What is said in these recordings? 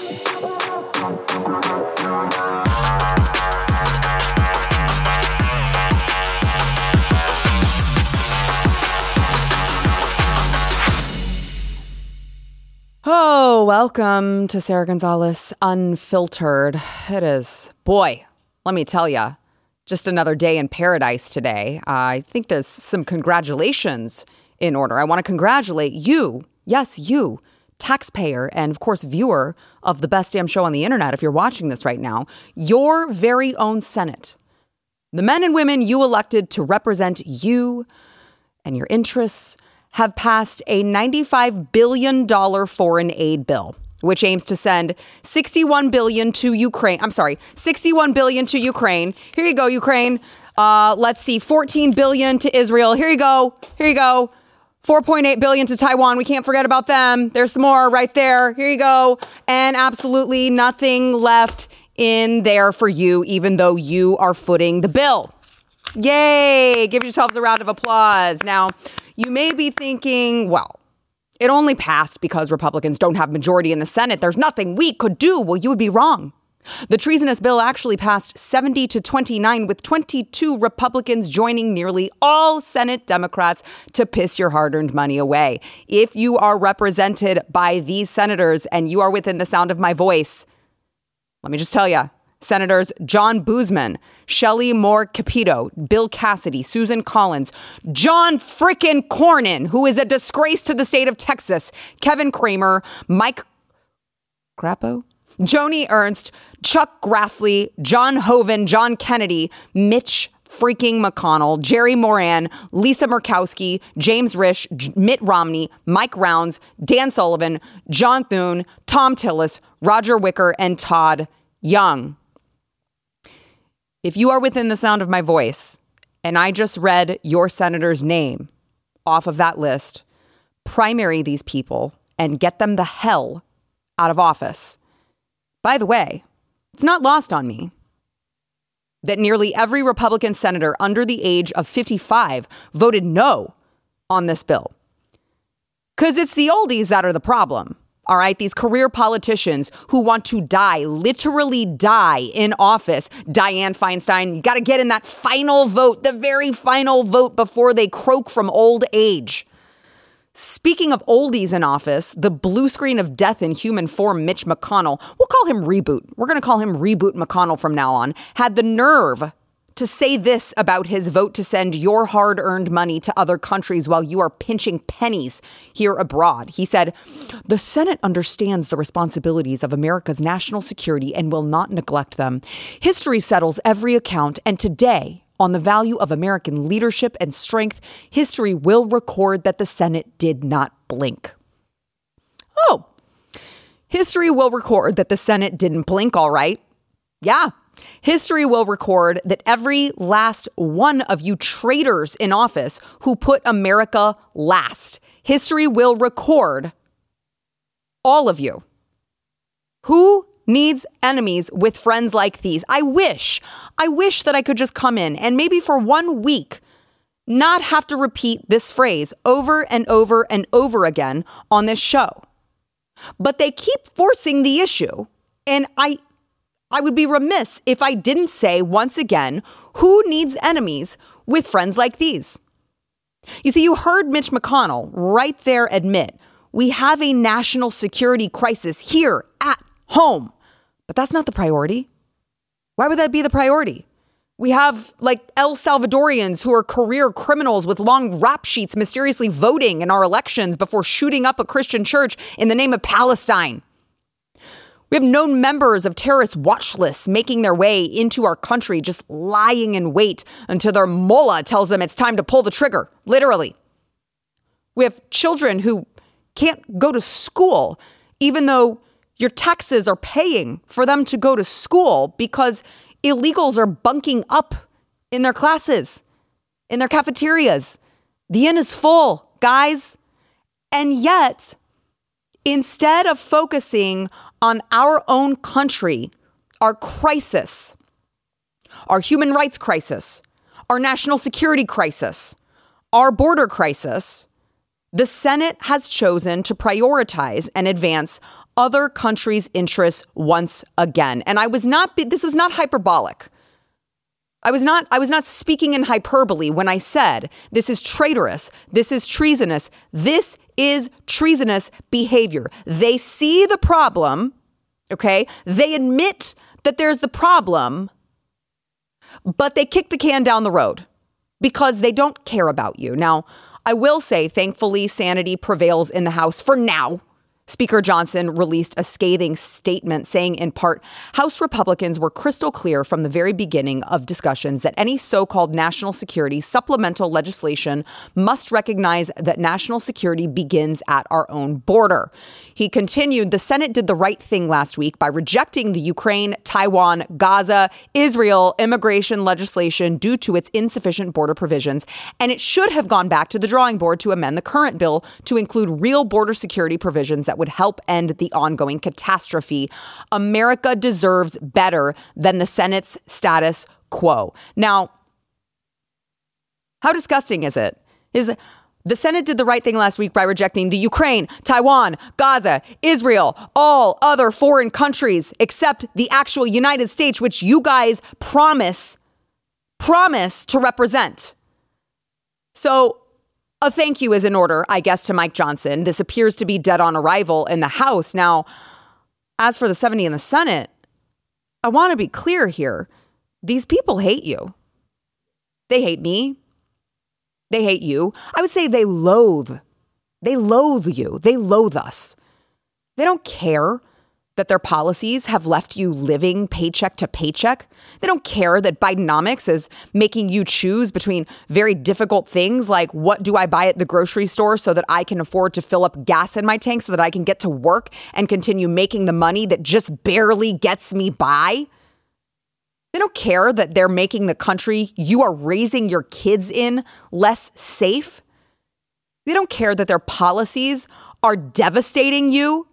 Oh, welcome to Sara Gonzales Unfiltered. It is, boy, let me tell you, just another day in paradise today. I think there's some congratulations in order. I want to congratulate you, yes, you, taxpayer, and of course, viewer of the best damn show on the internet, if you're watching this right now, your very own Senate. The men and women you elected to represent you and your interests have passed a $95 billion foreign aid bill which aims to send 61 billion to Ukraine. I'm sorry, 61 billion to Ukraine. Here you go, Ukraine. Uh, let's see, 14 billion to Israel. Here you go. Here you go. 4.8 billion to Taiwan. We can't forget about them. There's some more right there. Here you go. And absolutely nothing left in there for you, even though you are footing the bill. Yay! Give yourselves a round of applause. Now, you may be thinking, well, it only passed because Republicans don't have majority in the Senate. There's nothing we could do. Well, you would be wrong. The treasonous bill actually passed 70 to 29, with 22 Republicans joining nearly all Senate Democrats to piss your hard earned money away. If you are represented by these senators and you are within the sound of my voice, let me just tell you, Senators John Boozman, Shelley Moore Capito, Bill Cassidy, Susan Collins, John frickin' Cornyn, who is a disgrace to the state of Texas, Kevin Cramer, Mike Crapo, Joni Ernst, Chuck Grassley, John Hoeven, John Kennedy, Mitch freaking McConnell, Jerry Moran, Lisa Murkowski, James Risch, J- Mitt Romney, Mike Rounds, Dan Sullivan, John Thune, Thom Tillis, Roger Wicker, and Todd Young. If you are within the sound of my voice and I just read your senator's name off of that list, primary these people and get them the hell out of office. By the way, it's not lost on me that nearly every Republican senator under the age of 55 voted no on this bill. Because it's the oldies that are the problem. All right, these career politicians who want to die, literally die in office. Dianne Feinstein, you got to get in that final vote, the very final vote before they croak from old age. Speaking of oldies in office, the blue screen of death in human form, Mitch McConnell, we'll call him Reboot. We're going to call him Reboot McConnell from now on, had the nerve to say this about his vote to send your hard earned money to other countries while you are pinching pennies here abroad. He said, The Senate understands the responsibilities of America's national security and will not neglect them. History settles every account, and today, on the value of American leadership and strength, history will record that the Senate did not blink. Oh, history will record that the Senate didn't blink, all right. Yeah, History will record that every last one of you traitors in office who put America last, history will record all of you. Who needs enemies with friends like these? I wish, I wish that I could just come in and maybe for one week not have to repeat this phrase over and over and over again on this show. But they keep forcing the issue. And I I would be remiss if I didn't say once again who needs enemies with friends like these? You see, you heard Mitch McConnell right there admit we have a national security crisis here at home, but that's not the priority. Why would that be the priority? We have like El Salvadorians who are career criminals with long rap sheets mysteriously voting in our elections before shooting up a Christian church in the name of Palestine. We have known members of terrorist watch lists making their way into our country, just lying in wait until their mullah tells them it's time to pull the trigger, literally. We have children who can't go to school, even though your taxes are paying for them to go to school because illegals are bunking up in their classes, in their cafeterias. The inn is full, guys. And yet, instead of focusing on our own country, our crisis, our human rights crisis, our national security crisis, our border crisis, the Senate has chosen to prioritize and advance other countries' interests once again. And I was not, this was not hyperbolic. I was not I was not speaking in hyperbole when I said this is traitorous, this is treasonous. This is treasonous behavior. They see the problem, okay? They admit that there's the problem, but they kick the can down the road because they don't care about you. Now, I will say, thankfully, sanity prevails in the House for now. Speaker Johnson released a scathing statement saying, in part, House Republicans were crystal clear from the very beginning of discussions that any so called national security supplemental legislation must recognize that national security begins at our own border. He continued, the Senate did the right thing last week by rejecting the Ukraine, Taiwan, Gaza, Israel immigration legislation due to its insufficient border provisions, and it should have gone back to the drawing board to amend the current bill to include real border security provisions that would help end the ongoing catastrophe. America deserves better than the Senate's status quo. Now, how disgusting is it? Is the Senate did the right thing last week by rejecting the Ukraine, Taiwan, Gaza, Israel, all other foreign countries except the actual United States, which you guys promise, promise to represent. So a thank you is in order, I guess, to Mike Johnson. This appears to be dead on arrival in the House. Now, as for the 70 in the Senate, I want to be clear here. These people hate you. They hate me. They hate you. I would say they loathe. They loathe you. They loathe us. They don't care that their policies have left you living paycheck to paycheck. They don't care that Bidenomics is making you choose between very difficult things like what do I buy at the grocery store so that I can afford to fill up gas in my tank so that I can get to work and continue making the money that just barely gets me by. They don't care that they're making the country you are raising your kids in less safe. They don't care that their policies are devastating you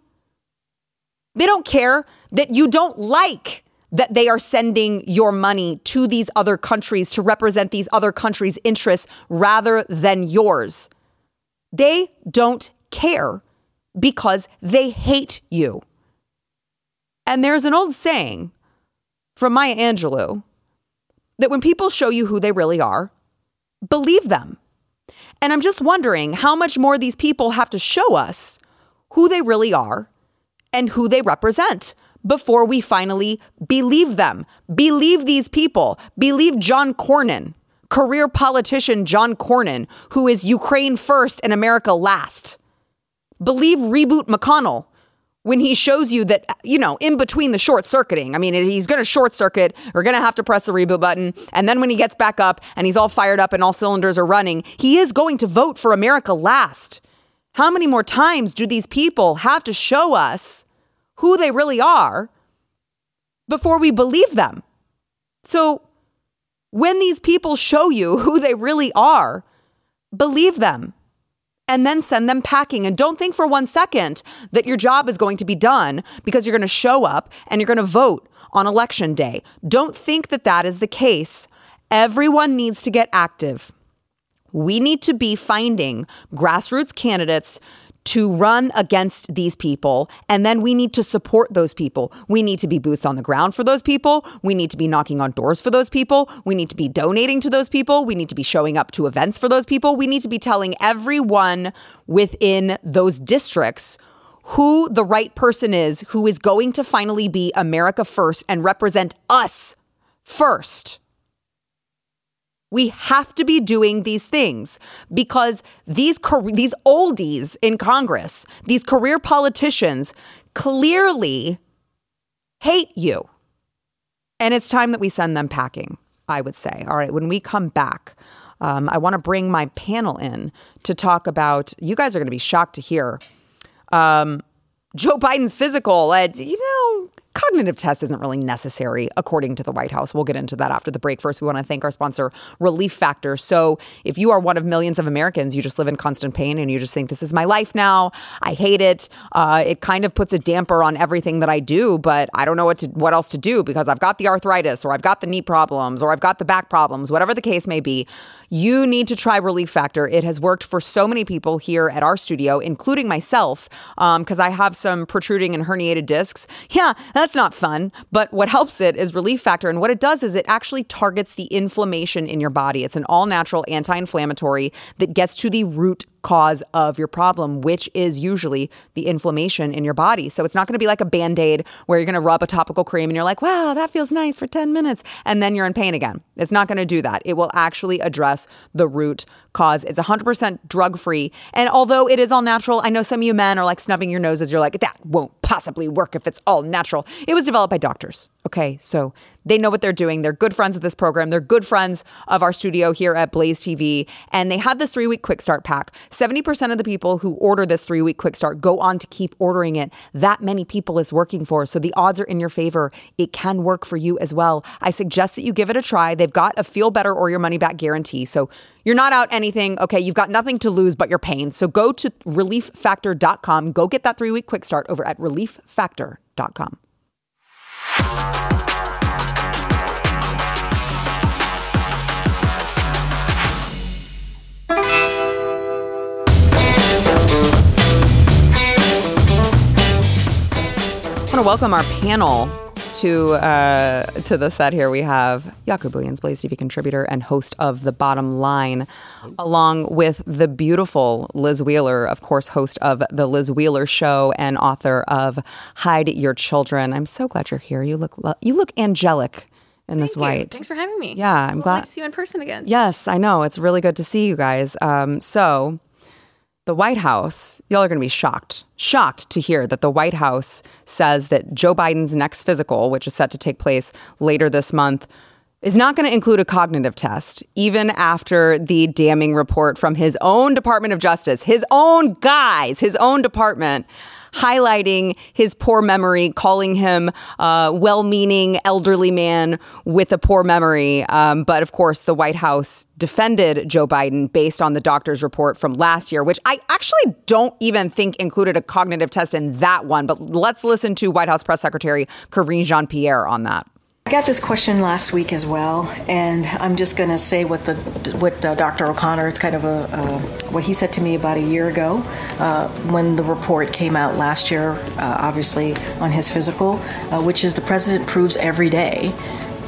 they don't care that you don't like that they are sending your money to these other countries to represent these other countries' interests rather than yours. They don't care because they hate you. And there's an old saying from Maya Angelou that when people show you who they really are, believe them. And I'm just wondering how much more these people have to show us who they really are and who they represent before we finally believe them. Believe these people. Believe John Cornyn, career politician John Cornyn, who is Ukraine first and America last. Believe Reboot McConnell when he shows you that, you know, in between the short circuiting, I mean, he's going to short circuit, we're going to have to press the reboot button. And then when he gets back up and he's all fired up and all cylinders are running, he is going to vote for America last. How many more times do these people have to show us who they really are before we believe them? So when these people show you who they really are, believe them and then send them packing. And don't think for one second that your job is going to be done because you're going to show up and you're going to vote on election day. Don't think that that is the case. Everyone needs to get active. We need to be finding grassroots candidates to run against these people. And then we need to support those people. We need to be boots on the ground for those people. We need to be knocking on doors for those people. We need to be donating to those people. We need to be showing up to events for those people. We need to be telling everyone within those districts who the right person is who is going to finally be America first and represent us first. We have to be doing these things because these these oldies in Congress, these career politicians clearly hate you. And it's time that we send them packing, I would say. All right, when we come back, um, I want to bring my panel in to talk about, you guys are going to be shocked to hear um, Joe Biden's physical. Uh, you know, cognitive test isn't really necessary, according to the White House. We'll get into that after the break. First, we want to thank our sponsor, Relief Factor. So, if you are one of millions of Americans, you just live in constant pain and you just think, this is my life now. I hate it. Uh, it kind of puts a damper on everything that I do, but I don't know what to, what else to do because I've got the arthritis or I've got the knee problems or I've got the back problems, whatever the case may be. You need to try Relief Factor. It has worked for so many people here at our studio, including myself, because um, I have some protruding and herniated discs. Yeah, that's not fun. But what helps it is Relief Factor. And what it does is it actually targets the inflammation in your body. It's an all natural anti inflammatory that gets to the root cause of your problem, which is usually the inflammation in your body. So it's not going to be like a band aid where you're going to rub a topical cream and you're like, wow, that feels nice for 10 minutes. And then you're in pain again. It's not going to do that. It will actually address the root cause. It's 100% drug free. And although it is all natural, I know some of you men are like snubbing your noses. You're like, that won't possibly work if it's all natural. It was developed by doctors. Okay. So they know what they're doing. They're good friends of this program. They're good friends of our studio here at Blaze TV. And they have this three week quick start pack. 70% of the people who order this three week quick start go on to keep ordering it. That many people is working for. So the odds are in your favor. It can work for you as well. I suggest that you give it a try. They've got a feel better or your money back guarantee. So you're not out anything. Okay. You've got nothing to lose but your pain. So go to relieffactor.com. Go get that three week quick start over at relieffactor.com. I want to welcome our panel to uh, to the set here. We have Jaco Booyens, Blaze TV contributor and host of The Bottom Line, along with the beautiful Liz Wheeler, of course, host of The Liz Wheeler Show and author of Hide Your Children. I'm so glad you're here. You look you look angelic in Thank this you. white. Thanks for having me. Yeah, I'm well, glad to see you in person again. Yes, I know. It's really good to see you guys. Um, so the White House, y'all are going to be shocked, shocked to hear that the White House says that Joe Biden's next physical, which is set to take place later this month, is not going to include a cognitive test, even after the damning report from his own Department of Justice, his own guys, his own department highlighting his poor memory, calling him a well meaning elderly man with a poor memory. Um, but of course, the White House defended Joe Biden based on the doctor's report from last year, which I actually don't even think included a cognitive test in that one. But let's listen to White House Press Secretary Karine Jean Pierre on that. I got this question last week as well, and I'm just going to say what the what uh, Dr. O'Connor. It's kind of a uh, what he said to me about a year ago uh, when the report came out last year, uh, obviously on his physical, uh, which is the president proves every day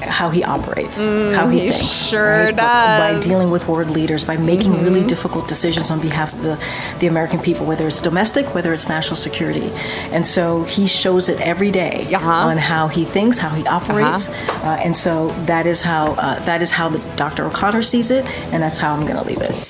how he operates, Mm, how he, he thinks. sure right? By- By dealing with world leaders, by making really difficult decisions on behalf of the, the American people, whether it's domestic, whether it's national security. And so he shows it every day Uh-huh. on how he thinks, how he operates. Uh, and so that is how uh, that is how the Dr. O'Connor sees it, and that's how I'm going to leave it.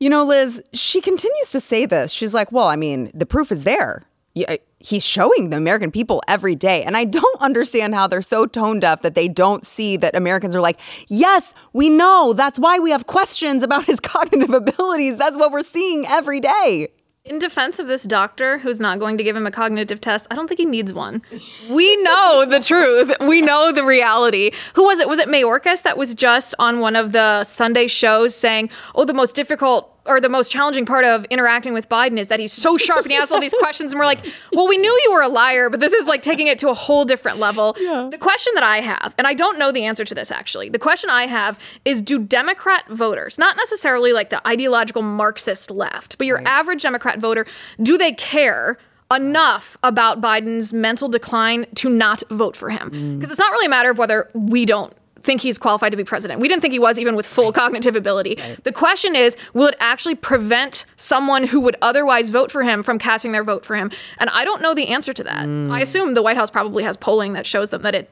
You know, Liz, she continues to say this. She's like, well, I mean, the proof is there. Yeah, He's showing the American people every day. And I don't understand how they're so tone deaf that they don't see that Americans are like, yes, we know. That's why we have questions about his cognitive abilities. That's what we're seeing every day. In defense of this doctor who's not going to give him a cognitive test, I don't think he needs one. We know the truth. We know the reality. Who was it? Was it Mayorkas that was just on one of the Sunday shows saying, oh, the most difficult or the most challenging part of interacting with Biden is that he's so sharp and he asks all these questions. And we're like, well, we knew you were a liar, but this is like taking it to a whole different level. The question that I have, and I don't know the answer to this actually, the question I have is do Democrat voters, not necessarily like the ideological Marxist left, but your average Democrat voter, do they care? Enough about Biden's mental decline to not vote for him. Mm. Because it's not really a matter of whether we don't think he's qualified to be president. We didn't think he was even with full cognitive ability. The question is, will it actually prevent someone who would otherwise vote for him from casting their vote for him? And I don't know the answer to that. Mm. I assume the White House probably has polling that shows them that it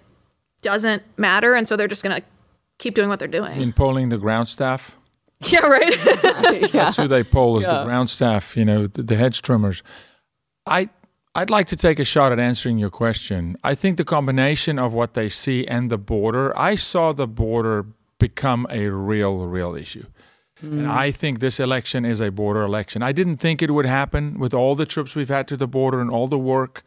doesn't matter, and so they're just going to keep doing what they're doing. in polling the ground staff. Yeah, right. That's who they poll is the ground staff. You know, the, the hedge trimmers. I I'd like to take a shot at answering your question. I think the combination of what they see and the border. I saw the border become a real, real issue. And hmm. I think this election is a border election. I didn't think it would happen with all the trips we've had to the border and all the work.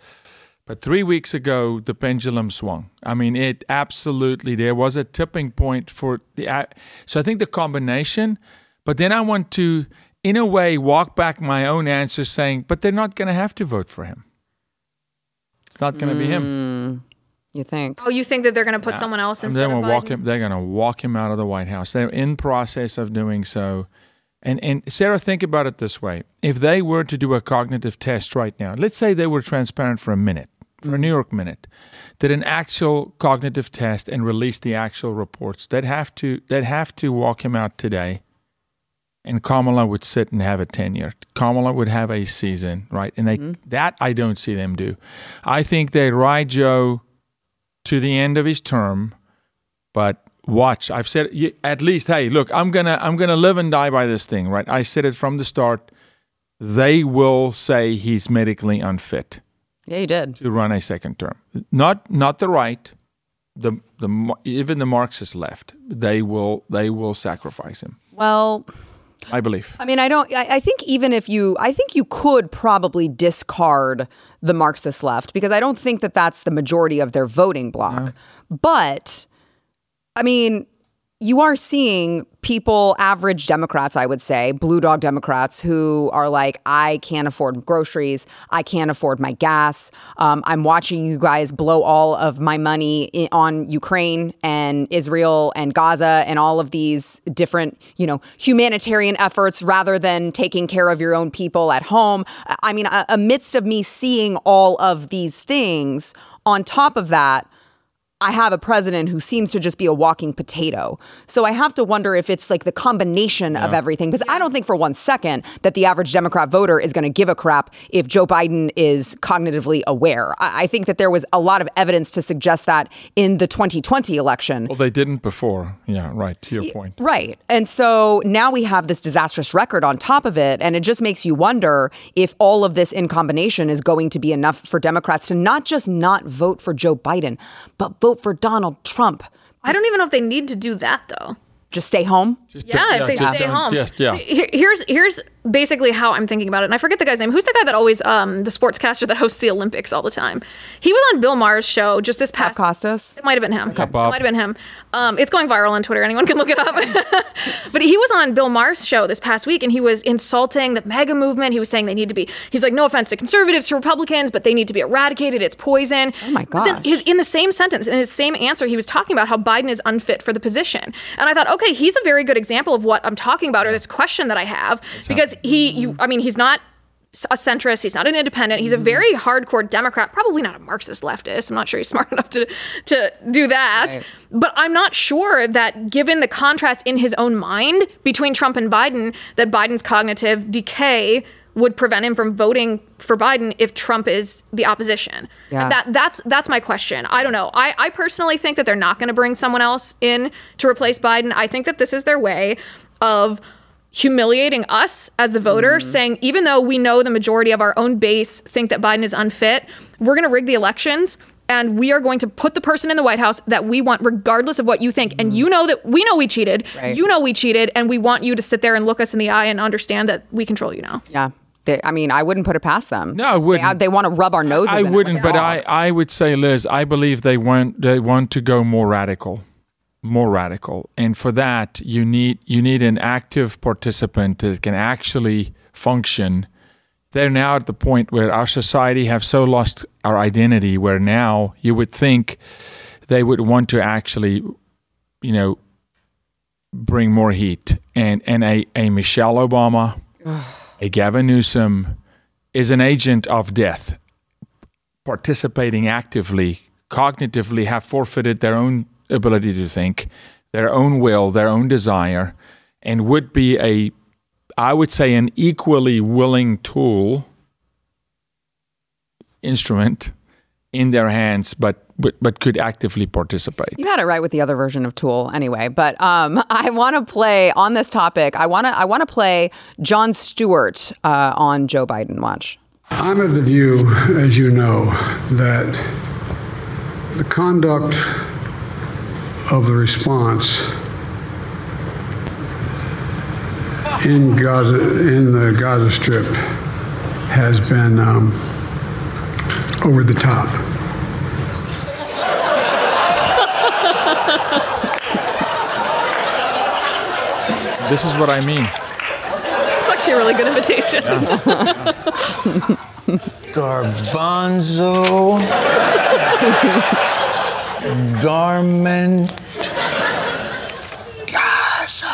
But three weeks ago, the pendulum swung. I mean, it absolutely, there was a tipping point for the. So I think the combination, but then I want to, in a way, walk back my own answer saying, but they're not going to have to vote for him. It's not going to be him. Mm, you think? Oh, you think that they're going to put someone else And instead then of we'll walk Biden? him. They're going to walk him out of the White House. They're in process of doing so. And and Sara, think about it this way: if they were to do a cognitive test right now, let's say they were transparent for a minute, for a mm. New York minute, did an actual cognitive test and release the actual reports, they'd have to they'd have to walk him out today. And Kamala would sit and have a tenure. Kamala would have a season, right? And they mm-hmm. that I don't see them do. I think they ride Joe to the end of his term, but watch. I've said at least, hey, look, I'm gonna I'm gonna live and die by this thing, right? I said it from the start. They will say he's medically unfit Yeah, he did. to run a second term. Not not the right, the the even the Marxist left. They will they will sacrifice him. Well, I believe. I mean, I don't. I, I think even if you, I think you could probably discard the Marxist left because I don't think that that's the majority of their voting bloc. But I mean, you are seeing people, average Democrats, I would say, blue dog Democrats, who are like, I can't afford groceries. I can't afford my gas. Um, I'm watching you guys blow all of my money i- on Ukraine and Israel and Gaza and all of these different, you know, humanitarian efforts rather than taking care of your own people at home. I mean, amidst of me seeing all of these things, on top of that, I have a president who seems to just be a walking potato. So I have to wonder if it's like the combination of everything. Because I don't think for one second that the average Democrat voter is going to give a crap if Joe Biden is cognitively aware. I, I think that there was a lot of evidence to suggest that in the 2020 election. Well, they didn't before. Yeah, right. To your point. Right. And so now we have this disastrous record on top of it. And it just makes you wonder if all of this in combination is going to be enough for Democrats to not just not vote for Joe Biden, but vote for Donald Trump. I don't even know if they need to do that though. Just stay home. Just Yeah, don't- if they just stay don't- home. Yeah, yeah. See, here's here's basically how I'm thinking about it. And I forget the guy's name. Who's the guy that always um the sportscaster that hosts the Olympics all the time? He was on Bill Maher's show just this past Costas. It might have been him. It Bob. might have been him. Um, it's going viral on Twitter. Anyone can look it up. but he was on Bill Maher's show this past week, and he was insulting the MAGA movement. He was saying they need to be. He's like, no offense to conservatives, to Republicans, but they need to be eradicated. It's poison. Oh my But then gosh. his, in the same sentence, in his same answer, he was talking about how Biden is unfit for the position. And I thought, okay, he's a very good example of what I'm talking about, or this question that I have, because he, you, I mean, he's not a centrist. He's not an independent. He's a mm-hmm. very hardcore Democrat. Probably not a Marxist leftist. I'm not sure he's smart enough to to do that. But I'm not sure that, given the contrast in his own mind between Trump and Biden, that Biden's cognitive decay would prevent him from voting for Biden if Trump is the opposition. Yeah. That that's that's my question. I don't know. I, I personally think that they're not going to bring someone else in to replace Biden. I think that this is their way of humiliating us as the voters, mm-hmm. saying even though we know the majority of our own base think that Biden is unfit, we're going to rig the elections. And we are going to put the person in the White House that we want, regardless of what you think. And mm-hmm. you know that we know we cheated. Right. You know we cheated. And we want you to sit there and look us in the eye and understand that we control you now. Yeah. They, I mean, I wouldn't put it past them. No, I wouldn't. They, want to rub our noses. I in it like wouldn't, a but dog. I, I would say, Liz, I believe they want they want to go more radical, more radical, and for that you need you need an active participant that can actually function. They're now at the point where our society have so lost our identity, where now you would think they would want to actually, you know, bring more heat, and and a a Michelle Obama, a Gavin Newsom is an agent of death. Participating actively, cognitively, have forfeited their own ability to think, their own will, their own desire, and would be a, I would say, an equally willing tool, instrument in their hands, but but, but could actively participate. You had it right with the other version of Tool, anyway. But um, I want to play on this topic. I want to. I want to play Jon Stewart uh, on Joe Biden. Watch. I'm of the view, as you know, that the conduct of the response in Gaza, in the Gaza Strip, has been um, over the top. This is what I mean. It's actually a really good invitation. Garbanzo. garment Gaza.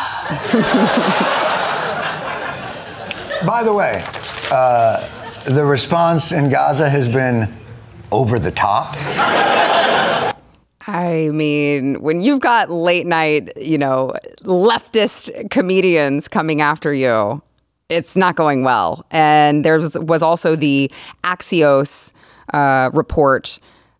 By the way, uh, the response in Gaza has been over the top. I mean, when you've got late night, you know, leftist comedians coming after you, it's not going well. And there was also the Axios uh, report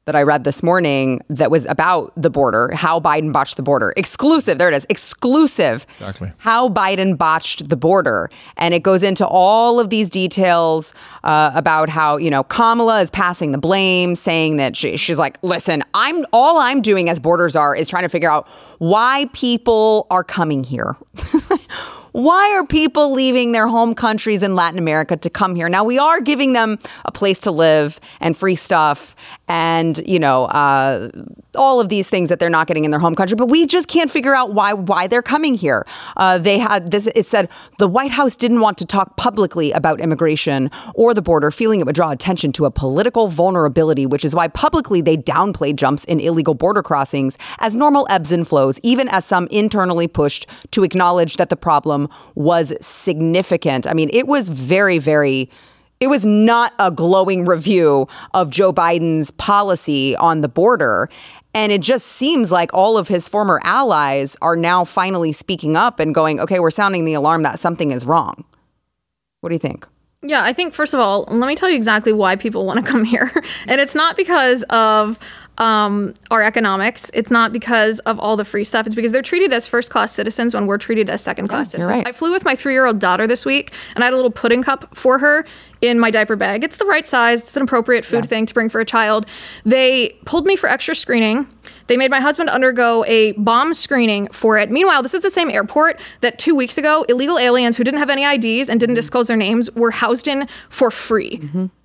that I read this morning that was about the border, how Biden botched the border. Exclusive, there it is, exclusive. Exactly. How Biden botched the border. And it goes into all of these details uh, about how, you know, Kamala is passing the blame, saying that she, she's like, listen, I'm all I'm doing as borders are is trying to figure out why people are coming here. Why are people leaving their home countries in Latin America to come here? Now, we are giving them a place to live and free stuff and, you know, uh, all of these things that they're not getting in their home country, but we just can't figure out why why they're coming here. Uh, they had this, it said the White House didn't want to talk publicly about immigration or the border, feeling it would draw attention to a political vulnerability, which is why publicly they downplayed jumps in illegal border crossings as normal ebbs and flows, even as some internally pushed to acknowledge that the problem was significant. I mean, it was very, very it was not a glowing review of Joe Biden's policy on the border. And it just seems like all of his former allies are now finally speaking up and going, okay, we're sounding the alarm that something is wrong. What do you think? Yeah, I think first of all, let me tell you exactly why people want to come here. and it's not because of um, our economics. It's not because of all the free stuff. It's because they're treated as first class citizens when we're treated as second class Yeah, citizens. right. I flew with my three year old daughter this week and I had a little pudding cup for her in my diaper bag. It's the right size, it's an appropriate food thing to bring for a child. They pulled me for extra screening. They made my husband undergo a bomb screening for it. Meanwhile, this is the same airport that two weeks ago, illegal aliens who didn't have any IDs and didn't disclose their names were housed in for free.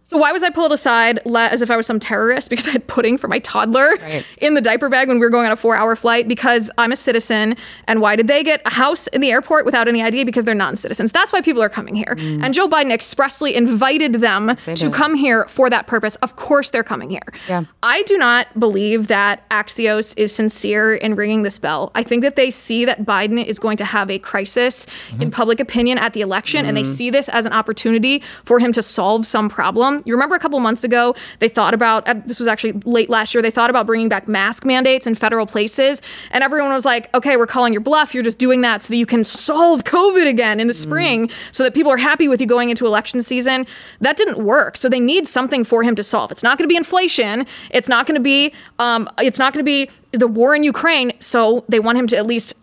So why was I pulled aside as if I was some terrorist because I had pudding for my toddler Right. in the diaper bag when we were going on a four-hour flight because I'm a citizen? And why did they get a house in the airport without any ID because they're non-citizens? That's why people are coming here. Mm. And Joe Biden expressly invited them to did. come here for that purpose. Of course, they're coming here. Yeah. I do not believe that Axios is sincere in ringing this bell. I think that they see that Biden is going to have a crisis in mm-hmm. public opinion at the election, and they mm-hmm. see this as an opportunity for him to solve some problem. You remember a couple months ago, they thought about uh, this was actually late last year, they thought about bringing back mask mandates in federal places, and everyone was like, okay, we're calling your bluff. You're just doing that so that you can solve COVID again in the spring so that people are happy with you going into election season. That didn't work. So they need something for him to solve. It's not going to be inflation. It's not going to be um, it's not going to be the war in Ukraine. So they want him to at least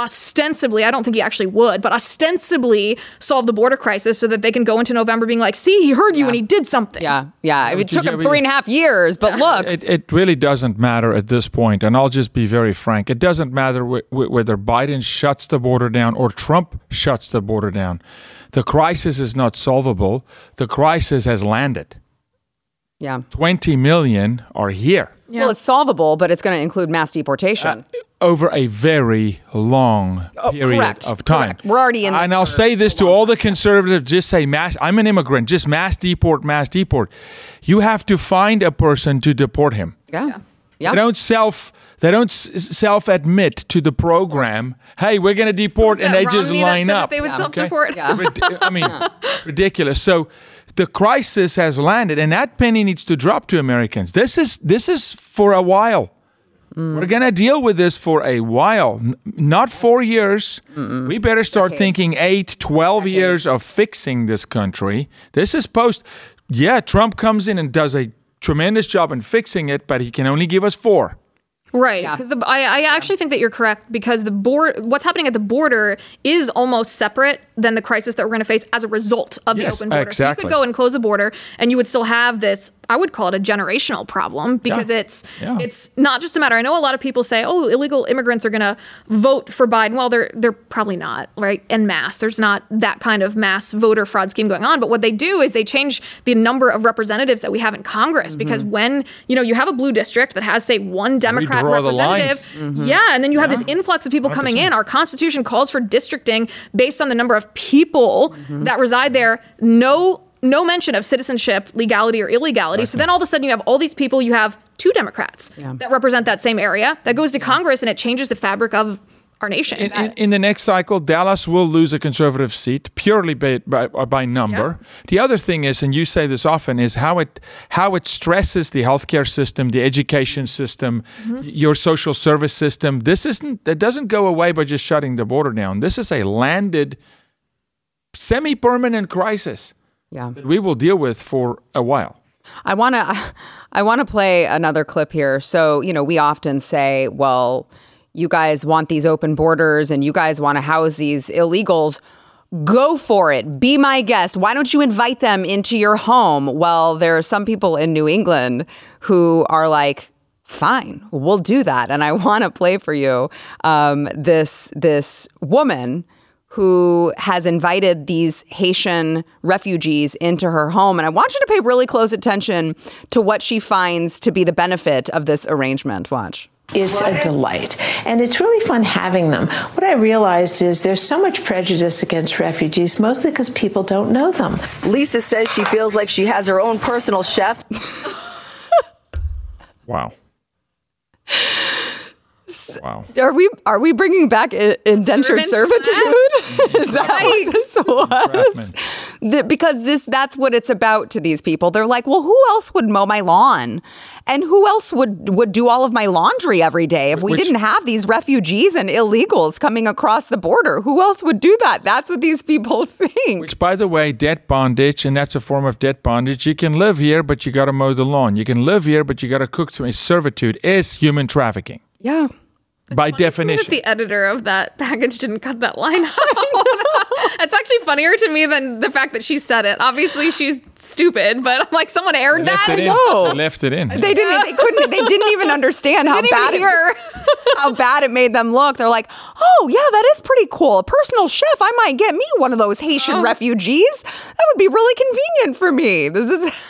ostensibly, I don't think he actually would, but ostensibly solve the border crisis so that they can go into November being like, see, he heard you and he did something. Yeah, yeah. I mean, it took him three and a half years, but look, It, it really doesn't matter at this point, and I'll just be very frank. It doesn't matter wh- wh- whether Biden shuts the border down or Trump shuts the border down. The crisis is not solvable. The crisis has landed. Yeah. 20 million are here Yeah. Well, it's solvable, but it's going to include mass deportation. Uh, over a very long oh, period correct, of time. correct. We're already in And I'll say this to all the conservatives: just say mass. I'm an immigrant. Just mass deport, mass deport. You have to find a person to deport him. yeah. Yeah. They don't self. They don't self admit to the program. Hey, we're going to deport, and that they just Romney that line said that up. they would Okay? self-deport? Yeah. I mean, ridiculous. So the crisis has landed, and that penny needs to drop to Americans. This is this is for a while. Mm. We're going to deal with this for a while, N- not four years. We better start thinking eight, 12 years of fixing this country. This is post. Yeah, Trump comes in and does a tremendous job in fixing it, but he can only give us four. Right, because the I, I actually think that you're correct because the board what's happening at the border is almost separate than the crisis that we're going to face as a result of Yes, the open border. So you could go and close the border, and you would still have this. I would call it a generational problem because Yeah. it's Yeah. it's not just a matter. I know a lot of people say, "Oh, illegal immigrants are going to vote for Biden." Well, they're they're probably not, right? in mass. There's not that kind of mass voter fraud scheme going on. But what they do is they change the number of representatives that we have in Congress because Mm-hmm. when you know you have a blue district that has say one Democrat representative. Yeah, and then you have this influx of people coming in. Our Constitution calls for districting based on the number of people mm-hmm. that reside there. No, no mention of citizenship, legality, or illegality. So then all of a sudden you have all these people. You have two Democrats that represent that same area. That goes to Congress and it changes the fabric of our nation. In, in, uh, in the next cycle, Dallas will lose a conservative seat purely by, by, uh, by number. The other thing is, and you say this often, is how it how it stresses the healthcare system, the education system, mm-hmm. your social service system. This isn't that doesn't go away by just shutting the border down. This is a landed, semi-permanent crisis Yeah. that we will deal with for a while. I want to I want to play another clip here. So, you know, we often say, well, you guys want these open borders and you guys want to house these illegals. Go for it. Be my guest. Why don't you invite them into your home? Well, there are some people in New England who are like, fine, we'll do that. And I want to play for you um, this this woman who has invited these Haitian refugees into her home. And I want you to pay really close attention to what she finds to be the benefit of this arrangement. Watch. It's a delight. And it's really fun having them. What I realized is there's so much prejudice against refugees, mostly because people don't know them. Lisa says she feels like she has her own personal chef. Wow. Wow. Are we are we bringing back indentured servitude? Is that what this was? The- because this that's what it's about to these people. They're like, well, who else would mow my lawn, and who else would would do all of my laundry every day if we Which- didn't have these refugees and illegals coming across the border? Who else would do that? That's what these people think. Which, by the way, debt bondage, and that's a form of debt bondage. You can live here, but you got to mow the lawn. You can live here, but you got to cook. Some servitude is human trafficking yeah. By Funny to me that definition. the editor of that package didn't cut that line out. It's actually funnier to me than the fact that she said it. Obviously, she's stupid, but I'm like, someone aired Left that. it in. They left it in. They didn't. They couldn't. They didn't even understand how bad it, how bad it made them look. They're like, "Oh yeah, that is pretty cool. A personal chef. I might get me one of those Haitian Oh. refugees. That would be really convenient for me." This is.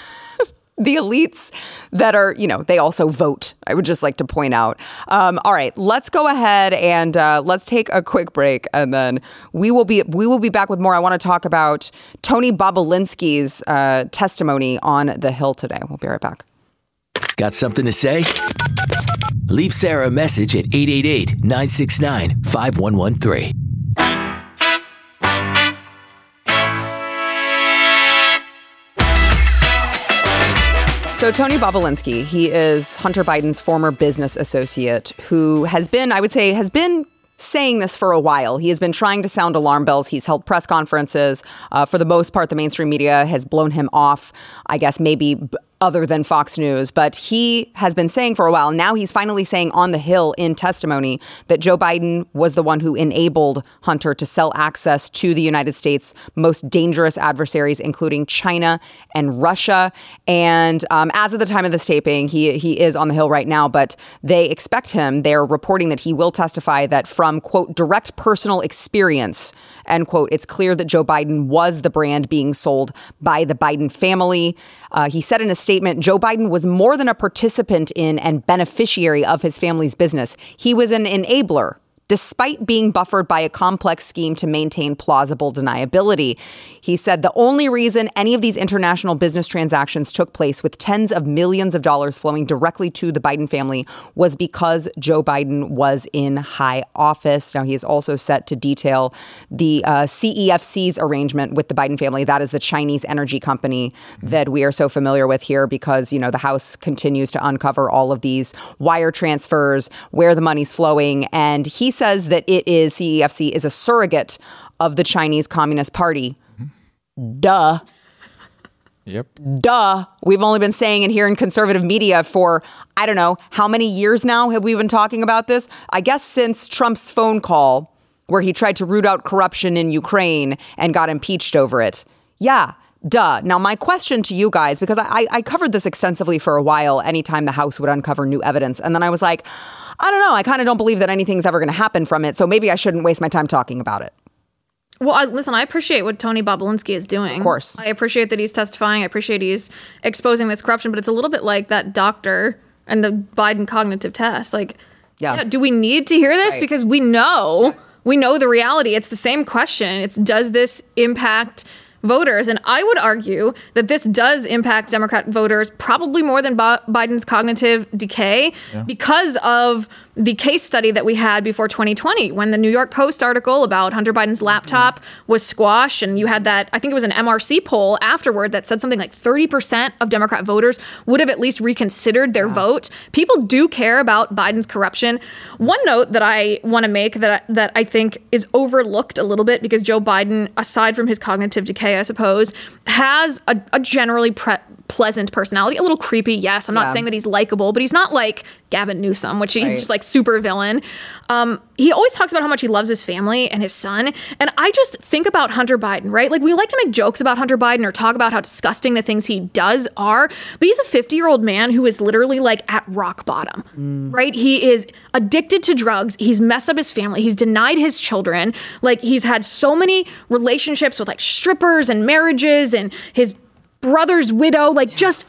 The elites that are, you know, they also vote. I would just like to point out. Um, all right, let's go ahead and uh, let's take a quick break, and then we will be we will be back with more. I want to talk about Tony Bobulinski's uh, testimony on the Hill today. We'll be right back. Got something to say? Leave Sara a message at 888 969 5113. So Tony Bobulinski, he is Hunter Biden's former business associate who has been, I would say, has been saying this for a while. He has been trying to sound alarm bells. He's held press conferences. Uh, for the most part, the mainstream media has blown him off. I guess maybe other than Fox News, but he has been saying for a while. Now he's finally saying on the Hill in testimony that Joe Biden was the one who enabled Hunter to sell access to the United States' most dangerous adversaries, including China and Russia. And um, as of the time of this taping, he he is on the Hill right now, but they expect him. They're reporting that he will testify that from quote direct personal experience end quote. It's clear that Joe Biden was the brand being sold by the Biden family. Uh, he said in a statement, Joe Biden was more than a participant in and beneficiary of his family's business. He was an enabler. Despite being buffered by a complex scheme to maintain plausible deniability, he said the only reason any of these international business transactions took place with tens of millions of dollars flowing directly to the Biden family was because Joe Biden was in high office. Now, he is also set to detail the uh, CEFC's arrangement with the Biden family. That is the Chinese energy company that we are so familiar with here because, you know, the House continues to uncover all of these wire transfers, where the money's flowing. And he says that it is, CEFC is a surrogate of the Chinese Communist Party. Duh Yep. duh. We've only been saying it here in conservative media for, I don't know, how many years now have we been talking about this? I guess since Trump's phone call where he tried to root out corruption in Ukraine and got impeached over it. Yeah. Duh. Now, my question to you guys, because I, I covered this extensively for a while, anytime the House would uncover new evidence. And then I was like, I don't know. I kind of don't believe that anything's ever going to happen from it. So maybe I shouldn't waste my time talking about it. Well, I, listen, I appreciate what Tony Bobulinski is doing. Of course. I appreciate that he's testifying. I appreciate he's exposing this corruption, but it's a little bit like that doctor and the Biden cognitive test. Like, Yeah. do we need to hear this? Right. Because we know, we know the reality. It's the same question. It's does this impact voters. And I would argue that this does impact Democrat voters probably more than Bi- Biden's cognitive decay yeah. because of the case study that we had before 2020 when the New York Post article about Hunter Biden's laptop mm-hmm. was squashed. And you had that, I think it was an MRC poll afterward that said something like 30% of Democrat voters would have at least reconsidered their yeah. vote. People do care about Biden's corruption. One note that I want to make that, that I think is overlooked a little bit because Joe Biden, aside from his cognitive decay, I suppose, has a, a generally pre- pleasant personality. A little creepy, yes. I'm not yeah. saying that he's likable, but he's not like Gavin Newsom, which he's right. just like super villain. Um, he always talks about how much he loves his family and his son. And I just think about Hunter Biden, right? Like we like to make jokes about Hunter Biden or talk about how disgusting the things he does are, but he's a 50 year old man who is literally like at rock bottom, mm. right? He is addicted to drugs. He's messed up his family. He's denied his children. Like he's had so many relationships with like strippers and marriages and his brother's widow, like just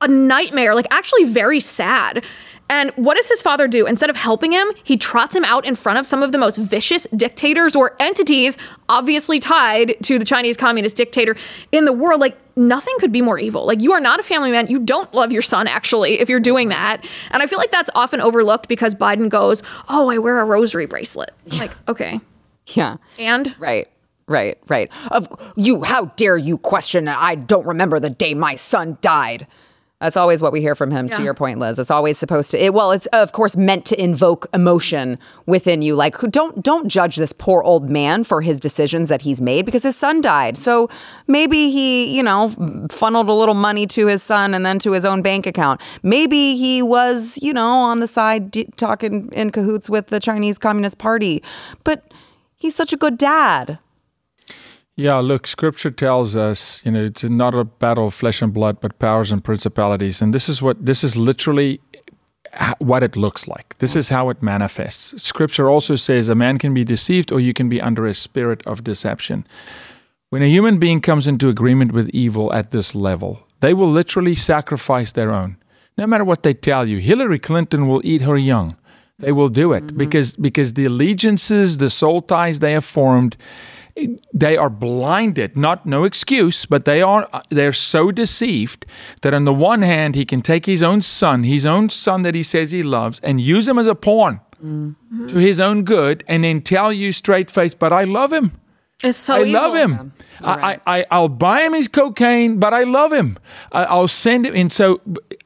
a nightmare, like actually very sad. And what does his father do? Instead of helping him, he trots him out in front of some of the most vicious dictators or entities, obviously tied to the Chinese communist dictator in the world. Like, nothing could be more evil. Like, you are not a family man. You don't love your son, actually, if you're doing that. And I feel like that's often overlooked because Biden goes, Oh, I wear a rosary bracelet. Like, okay. Yeah. And? Right. Right, right. Of you, how dare you question? I don't remember the day my son died. That's always what we hear from him. Yeah. To your point, Liz, it's always supposed to. It, well, it's of course meant to invoke emotion within you. Like, don't don't judge this poor old man for his decisions that he's made because his son died. So maybe he, you know, funneled a little money to his son and then to his own bank account. Maybe he was, you know, on the side d- talking in cahoots with the Chinese Communist Party. But he's such a good dad. Yeah, look, scripture tells us, you know, it's not a battle of flesh and blood, but powers and principalities. And this is what, this is literally what it looks like. This is how it manifests. Scripture also says a man can be deceived or you can be under a spirit of deception. When a human being comes into agreement with evil at this level, they will literally sacrifice their own. No matter what they tell you, Hillary Clinton will eat her young. They will do it mm-hmm. because because the allegiances, the soul ties they have formed, they are blinded not no excuse but they are they're so deceived that on the one hand he can take his own son his own son that he says he loves and use him as a pawn mm-hmm. to his own good and then tell you straight face but i love him it's so I evil. love him. I, I, I, will buy him his cocaine, but I love him. I, will send him. And so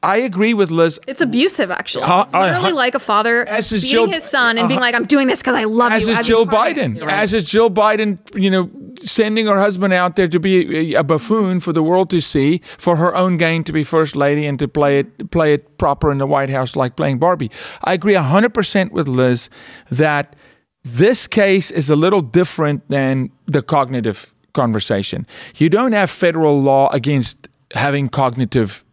I agree with Liz. It's abusive, actually. Uh, it's literally uh, like a father beating Jill, his son and uh, being like, I'm doing this because I love as you. Is as is Jill Biden. As is Jill Biden, you know, sending her husband out there to be a, a buffoon for the world to see, for her own gain to be first lady and to play it, play it proper in the White House like playing Barbie. I agree 100% with Liz that – this case is a little different than the cognitive conversation. You don't have federal law against having cognitive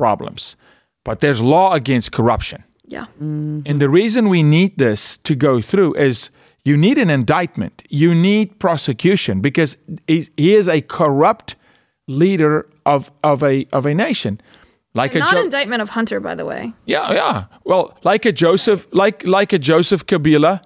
problems, but there's law against corruption. Yeah. Mm-hmm. And the reason we need this to go through is you need an indictment, you need prosecution because he is a corrupt leader of, of, a, of a nation. Like and a not jo- indictment of Hunter, by the way. Yeah, yeah. Well, like a Joseph, like like a Joseph Kabila,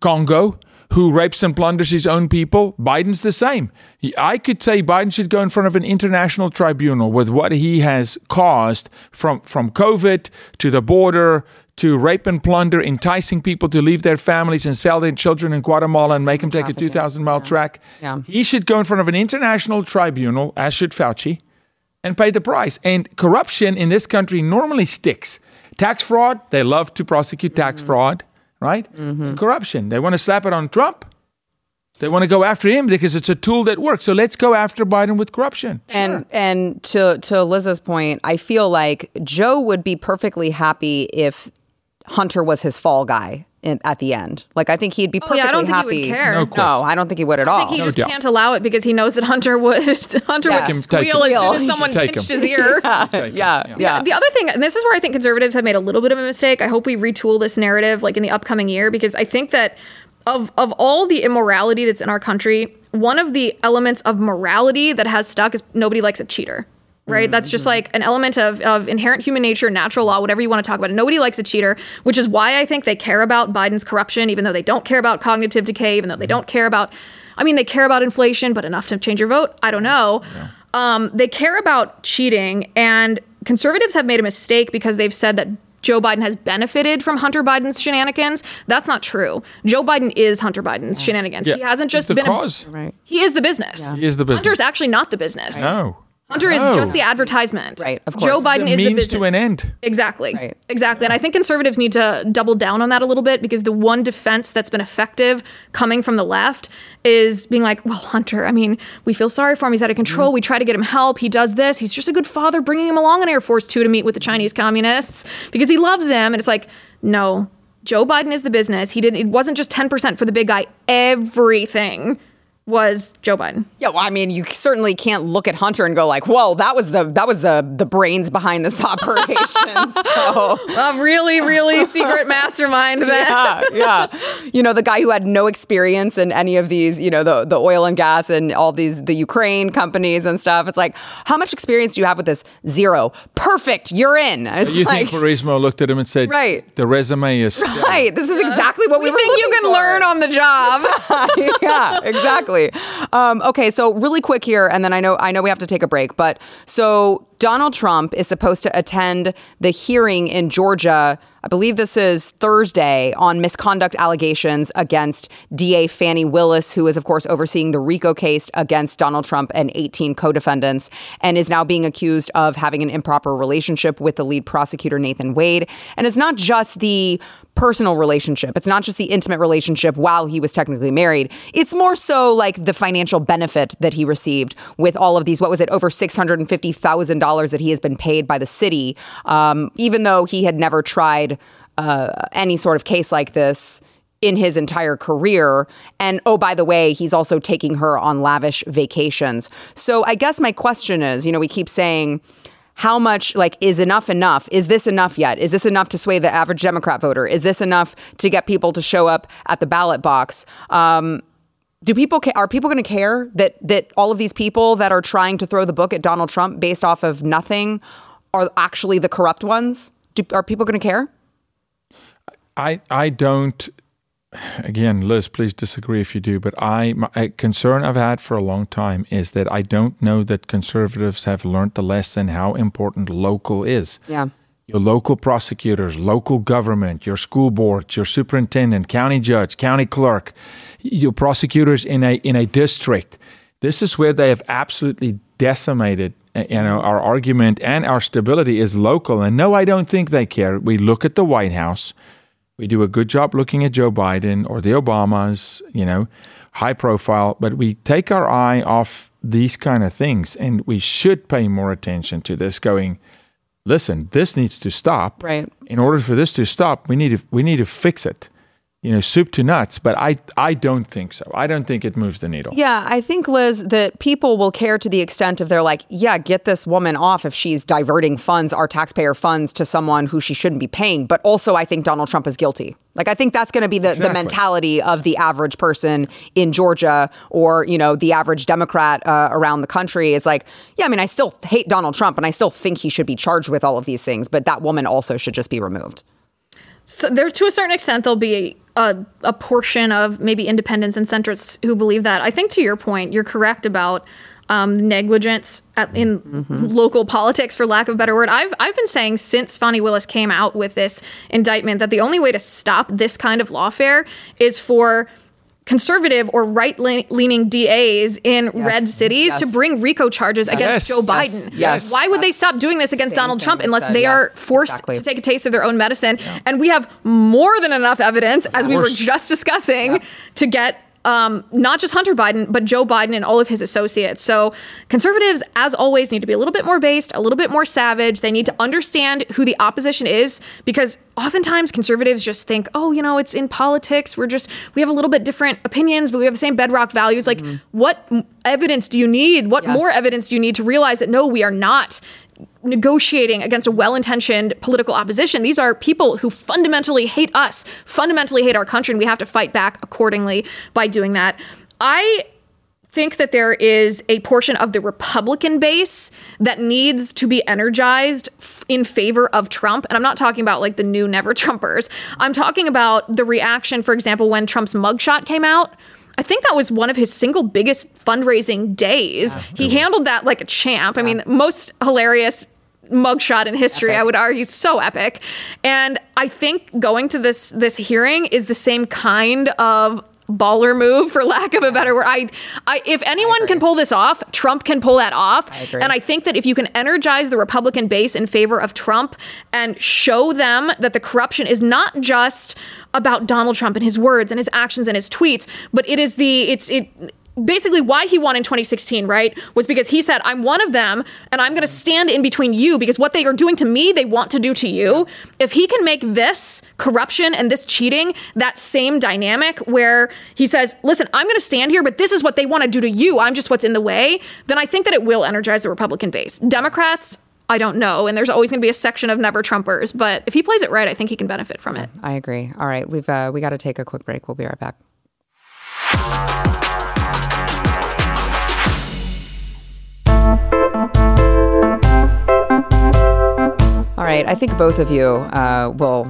Congo who rapes and plunders his own people. Biden's the same. I could say Biden should go in front of an international tribunal with what he has caused from, from COVID to the border to rape and plunder, enticing people to leave their families and sell their children in Guatemala and make them take a 2,000 mile yeah. track. Yeah. He should go in front of an international tribunal, as should Fauci, and pay the price. And corruption in this country normally sticks. Tax fraud, they love to prosecute tax mm-hmm. fraud right? Mm-hmm. Corruption. They want to slap it on Trump. They want to go after him because it's a tool that works. So let's go after Biden with corruption. Sure. And and to to Liz's point, I feel like Joe would be perfectly happy if Hunter was his fall guy in, at the end. Like I think he'd be perfectly oh, yeah, I don't think happy. He would care. No, no, I don't think he would at all. I think he no just doubt. can't allow it because he knows that Hunter would Hunter would squeal as soon as someone Take pinched him. his ear. yeah, yeah, yeah, yeah. The other thing, and this is where I think conservatives have made a little bit of a mistake. I hope we retool this narrative like in the upcoming year because I think that of of all the immorality that's in our country, one of the elements of morality that has stuck is nobody likes a cheater right? Mm-hmm, That's just mm-hmm. like an element of, of inherent human nature, natural law, whatever you want to talk about. Nobody likes a cheater, which is why I think they care about Biden's corruption, even though they don't care about cognitive decay, even though they mm-hmm. don't care about, I mean, they care about inflation, but enough to change your vote? I don't know. Um, they care about cheating, and conservatives have made a mistake because they've said that Joe Biden has benefited from Hunter Biden's shenanigans. That's not true. Joe Biden is Hunter Biden's shenanigans. Yeah, He hasn't just the been. a- cause. Right. he is the business. He is the business. Hunter's actually not the business. No. Hunter is No. just oh. the advertisement. Right, of course. Joe course. Biden It's a is the means business. to an end. Exactly. Right. Exactly. And I think conservatives need to double down on that a little bit because the one defense that's been effective coming from the left is being like, well, Hunter, I mean, we feel sorry for him. He's out of mm-hmm. control. We try to get him help. He does this. He's just a good father bringing him along on Air Force Two to meet with the Chinese communists because he loves him. And it's like, no, Joe Biden is the business. He didn't. It wasn't just 10% for the big guy. Everything was Joe Biden. Yeah, well, I mean, you certainly can't look at Hunter and go like, "Whoa, that was the that was the the brains behind this operation." so, A really, really secret mastermind then. yeah, yeah. You know, the guy who had no experience in any of these, you know, the the oil and gas and all these the Ukraine companies and stuff. It's like, how much experience do you have with this? Zero. Perfect. You're in. It's You like, think Burisma looked at him and said, Right. the resume is right. This is exactly what we, We were think you can for. learn on the job. yeah, exactly. Um, okay, so really quick here, and then I know I know we have to take a break, but so Donald Trump is supposed to attend the hearing in Georgia. I believe this is Thursday on misconduct allegations against DA Fani Willis, who is, of course, overseeing the RICO case against Donald Trump and 18 co defendants, and is now being accused of having an improper relationship with the lead prosecutor, Nathan Wade. And it's not just the personal relationship, it's not just the intimate relationship while he was technically married. It's more so like the financial benefit that he received with all of these, what was it, over $650,000 that he has been paid by the city, um, even though he had never tried uh, any sort of case like this in his entire career. And oh, by the way, he's also taking her on lavish vacations. So I guess my question is you know, we keep saying, how much like is enough enough is this enough yet is this enough to sway the average democrat voter is this enough to get people to show up at the ballot box um, do people ca- are people going to care that that all of these people that are trying to throw the book at Donald Trump based off of nothing are actually the corrupt ones? Do, are people going to care? I I don't. Again, Liz, please disagree if you do. But I, my a concern I've had for a long time is that I don't know that conservatives have learned the lesson how important local is. Yeah. Your local prosecutors, local government, your school board, your superintendent, county judge, county clerk, your prosecutors in a in a district. This is where they have absolutely decimated uh, you know our argument and our stability is local. And no, I don't think they care. We look at the White House. We do a good job looking at Joe Biden or the Obamas, you know, high profile, but we take our eye off these kind of things and we should pay more attention to this going listen, this needs to stop. Right. In order for this to stop, we need to we need to fix it. You know, soup to nuts, but I I don't think so. I don't think it moves the needle. Yeah, I think Liz that people will care to the extent of they're like, yeah, get this woman off if she's diverting funds, our taxpayer funds, to someone who she shouldn't be paying. But also, I think Donald Trump is guilty. Like, I think that's going to be the, the mentality of the average person in Georgia or, you know, the average Democrat uh, around the country. Is like, yeah, I mean, I still hate Donald Trump and I still think he should be charged with all of these things, but that woman also should just be removed. So there, to a certain extent, there'll be a, a portion of maybe independents and centrists who believe that. I think to your point, you're correct about um, negligence at, in local politics, for lack of a better word. I've I've been saying since Fani Willis came out with this indictment that the only way to stop this kind of lawfare is for conservative or right leaning DAs in red cities to bring RICO charges Yes. against Joe Biden. Yes. Why would they stop doing this against Donald Trump unless said. they are forced exactly. to take a taste of their own medicine? And we have more than enough evidence, as we were just discussing, to get um, not just Hunter Biden, but Joe Biden and all of his associates. So conservatives, as always, need to be a little bit more based, a little bit more savage. They need to understand who the opposition is because oftentimes conservatives just think, oh, you know, it's in politics. We're just, we have a little bit different opinions, but we have the same bedrock values. Like, what evidence do you need? What Yes. more evidence do you need to realize that no, we are not negotiating against a well-intentioned political opposition. These are people who fundamentally hate us, fundamentally hate our country, and we have to fight back accordingly by doing that. I think that there is a portion of the Republican base that needs to be energized f- in favor of Trump. And I'm not talking about like the new never Trumpers. I'm talking about the reaction, for example, when Trump's mugshot came out. I think that was one of his single biggest fundraising days. he handled that like a champ. I mean, most hilarious mugshot in history, I would argue, so epic. And I think going to this this hearing is the same kind of baller move for lack of a better word. I I if anyone can pull this off, Trump can pull that off. agree. And I think that if you can energize the Republican base in favor of Trump and show them that the corruption is not just about Donald Trump and his words and his actions and his tweets, but it is the it's it basically why he won in 2016, right? Was because he said, I'm one of them and I'm going to stand in between you because what they are doing to me, they want to do to you. If he can make this corruption and this cheating that same dynamic where he says, listen, I'm going to stand here, but this is what they want to do to you. I'm just what's in the way, then I think that it will energize the Republican base. Democrats, I don't know. And there's always going to be a section of never Trumpers. But if he plays it right, I think he can benefit from it. I agree. All right, we've uh, we got to take a quick break. We'll be right back. All right, I think both of you uh, will.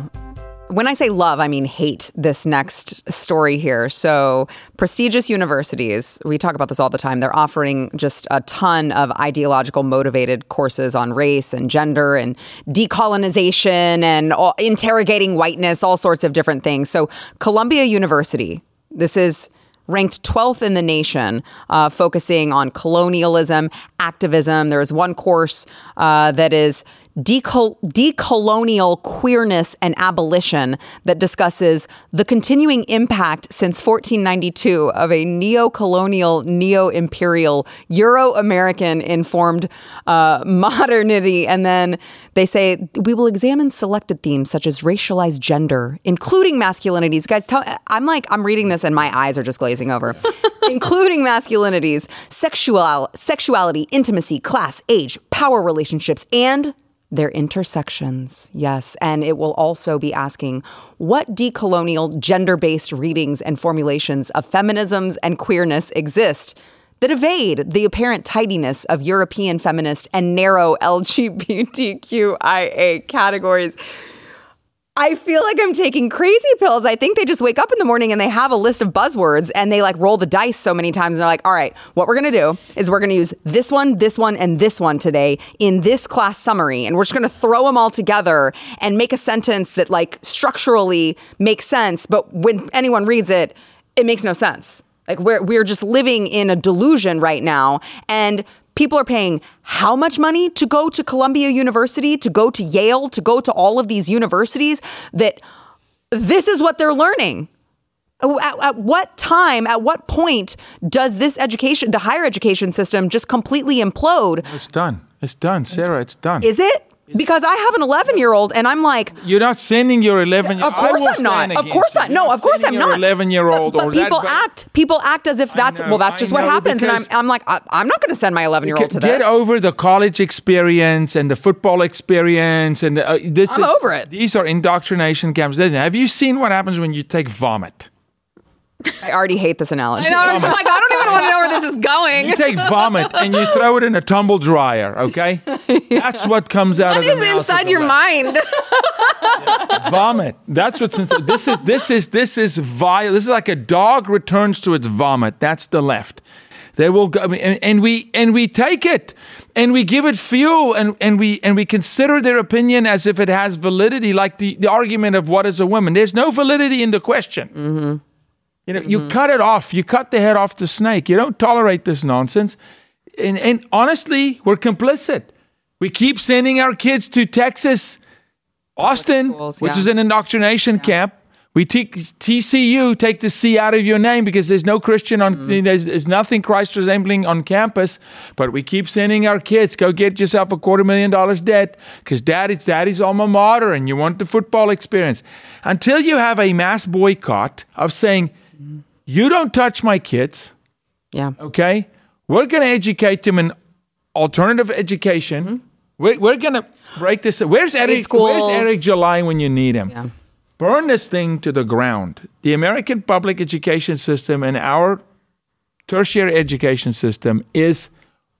When I say love, I mean hate this next story here. So, prestigious universities, we talk about this all the time, they're offering just a ton of ideological motivated courses on race and gender and decolonization and all, interrogating whiteness, all sorts of different things. So, Columbia University, this is ranked 12th in the nation, uh, focusing on colonialism, activism. There is one course uh, that is decol- decolonial queerness and abolition that discusses the continuing impact since 1492 of a neo-colonial, neo-imperial, Euro-American informed uh, modernity. And then they say we will examine selected themes such as racialized gender, including masculinities. Guys, tell, I'm like I'm reading this and my eyes are just glazing over. including masculinities, sexual sexuality, intimacy, class, age, power relationships, and their intersections. Yes, and it will also be asking what decolonial gender-based readings and formulations of feminisms and queerness exist that evade the apparent tidiness of European feminist and narrow LGBTQIA categories. I feel like I'm taking crazy pills. I think they just wake up in the morning and they have a list of buzzwords and they like roll the dice so many times and they're like, all right, what we're gonna do is we're gonna use this one, this one, and this one today in this class summary. And we're just gonna throw them all together and make a sentence that like structurally makes sense. But when anyone reads it, it makes no sense. Like we're we're just living in a delusion right now. And people are paying how much money to go to Columbia University, to go to Yale, to go to all of these universities that this is what they're learning. At, at what time, at what point does this education, the higher education system, just completely implode? It's done. It's done, Sara. It's done. Is it? Because I have an 11 year old and I'm like, You're not sending your 11 year old. of course I'm not. Of course not. No, of course I'm not. 11 year old But people that, act. People act as if that's know, well. That's just what happens, and I'm. I'm like, I, I'm not going to send my 11 year old to this. Get over the college experience and the football experience, and uh, this I'm is, over it. These are indoctrination camps. Have you seen what happens when you take vomit? I already hate this analogy. I know. I'm just like, I don't even want to know where this is going. You take vomit and you throw it in a tumble dryer. Okay, that's what comes out What of the is mouths of inside the your left. mind? vomit. That's what's inside. This is this is this is vile. This is like a dog returns to its vomit. That's the left. They will go, and, and we and we take it and we give it fuel and, and we and we consider their opinion as if it has validity, like the, the argument of what is a woman. There's no validity in the question. Mm-hmm. You know, you cut it off. You cut the head off the snake. You don't tolerate this nonsense. And, and honestly, we're complicit. We keep sending our kids to Texas, Austin, schools, which yeah. is an indoctrination camp. We take TCU, take the C out of your name because there's no Christian on, Mm-hmm. there's, there's nothing Christ resembling on campus. But we keep sending our kids, go get yourself a quarter million dollars debt because daddy's daddy's alma mater and you want the football experience. Until you have a mass boycott of saying, you don't touch my kids, Yeah. okay? We're going to educate them in alternative education. Mm-hmm. We're, we're going to break this. Where's Eric? Where's. Eric July when you need him? Yeah. Burn this thing to the ground. The American public education system and our tertiary education system is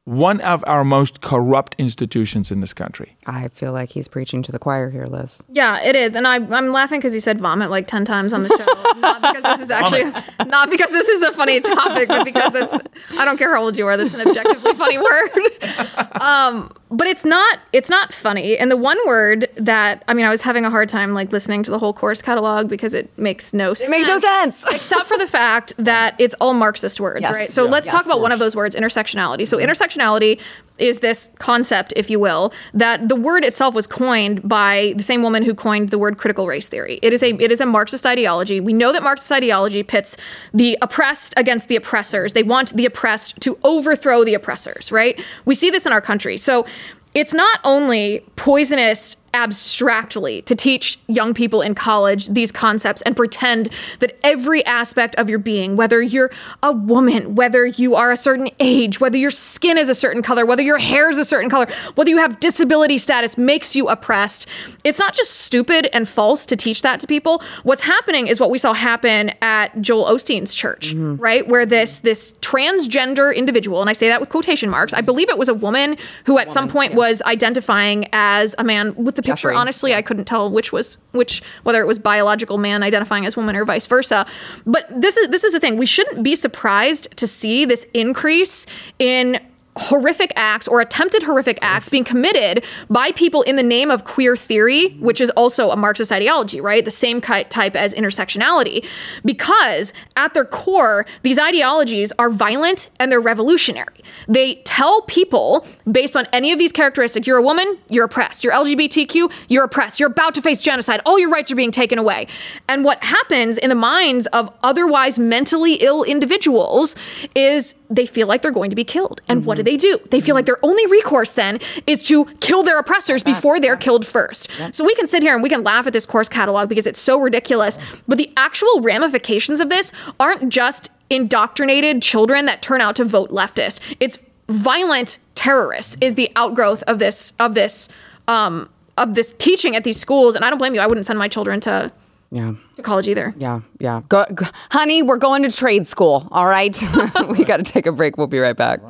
one of our most corrupt institutions in this country. I feel like he's preaching to the choir here, Liz. Yeah, it is, and I, I'm laughing because he said vomit like ten times on the show. not because this is actually not because this is a funny topic, but because it's I don't care how old you are. This is an objectively funny word. Um, but it's not it's not funny. And the one word that I mean, I was having a hard time like listening to the whole course catalog because it makes no sense. It makes no sense. except for the fact that it's all Marxist words, Yes. right? So Yeah. let's Yes. talk about one of those words, intersectionality. So mm-hmm. intersectionality is this concept, if you will, that the word itself was coined by the same woman who coined the word critical race theory. It is a it is a Marxist ideology. We know that Marxist ideology pits the oppressed against the oppressors. They want the oppressed to overthrow the oppressors, right? We see this in our country. So it's not only poisonous abstractly to teach young people in college these concepts and pretend that every aspect of your being, whether you're a woman, whether you are a certain age, whether your skin is a certain color, whether your hair is a certain color, whether you have disability status, makes you oppressed. It's not just stupid and false to teach that to people. What's happening is what we saw happen at Joel Osteen's church, mm-hmm. right? Where this this transgender individual, and I say that with quotation marks, I believe it was a woman who at some point was identifying as a man with the picture Jeffrey. honestly i couldn't tell which was which whether it was biological man identifying as woman or vice versa. But this is this is the thing. We shouldn't be surprised to see this increase in horrific acts or attempted horrific acts being committed by people in the name of queer theory, which is also a Marxist ideology, right? The same type as intersectionality. Because at their core, these ideologies are violent and they're revolutionary. They tell people, based on any of these characteristics, you're a woman, you're oppressed. You're LGBTQ, you're oppressed. You're about to face genocide. All your rights are being taken away. And what happens in the minds of otherwise mentally ill individuals is they feel like they're going to be killed. And what do they do? They feel like their only recourse then is to kill their oppressors before they're killed first. So we can sit here and we can laugh at this course catalog because it's so ridiculous. But the actual ramifications of this aren't just indoctrinated children that turn out to vote leftist. It's violent terrorists is the outgrowth of this of this um of this teaching at these schools and I don't blame you. I wouldn't send my children to Yeah. to college either. Yeah, yeah. Go, go- honey, we're going to trade school. All right. we got to take a break. We'll be right back.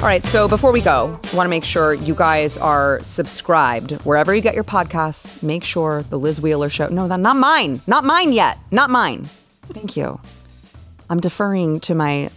All right. So before we go, I want to make sure you guys are subscribed wherever you get your podcasts. Make sure the Liz Wheeler show. No, not mine. Not mine yet. Not mine. Thank you. I'm deferring to my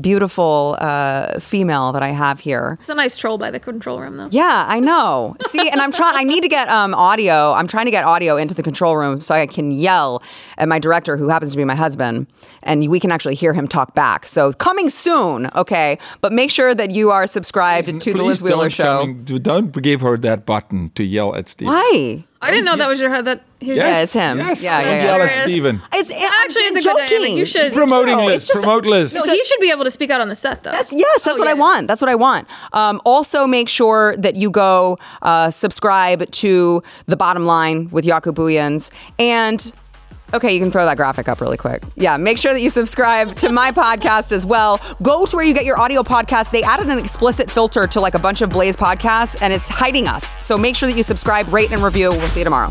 beautiful uh, female that I have here. It's a nice troll by the control room though. Yeah, I know. See, and I'm trying. I need to get um, audio. I'm trying to get audio into the control room so I can yell at my director, who happens to be my husband, and we can actually hear him talk back. So coming soon, okay. But make sure that you are subscribed to the Liz Wheeler don't show. coming- do- don't give her that button to yell at Steve. Why? I didn't know that was your that he- Yeah, it's him. Yes, Yeah, don't yeah, yeah. yell at Steven. It's Actually, I'm it's a good dynamic. You should Promoting No, Liz. it's just- Promote Liz. No, he should be able to speak out on the set though. Yes, that's Oh, what I want. That's what I want. Um, also, make sure that you go uh, subscribe to the bottom line with Jaco Booyens. And okay, you can throw that graphic up really quick. Yeah, make sure that you subscribe to my podcast as well. Go to where you get your audio podcast. They added an explicit filter to like a bunch of Blaze podcasts, and it's hiding us. So make sure that you subscribe, rate, and review. We'll see you tomorrow.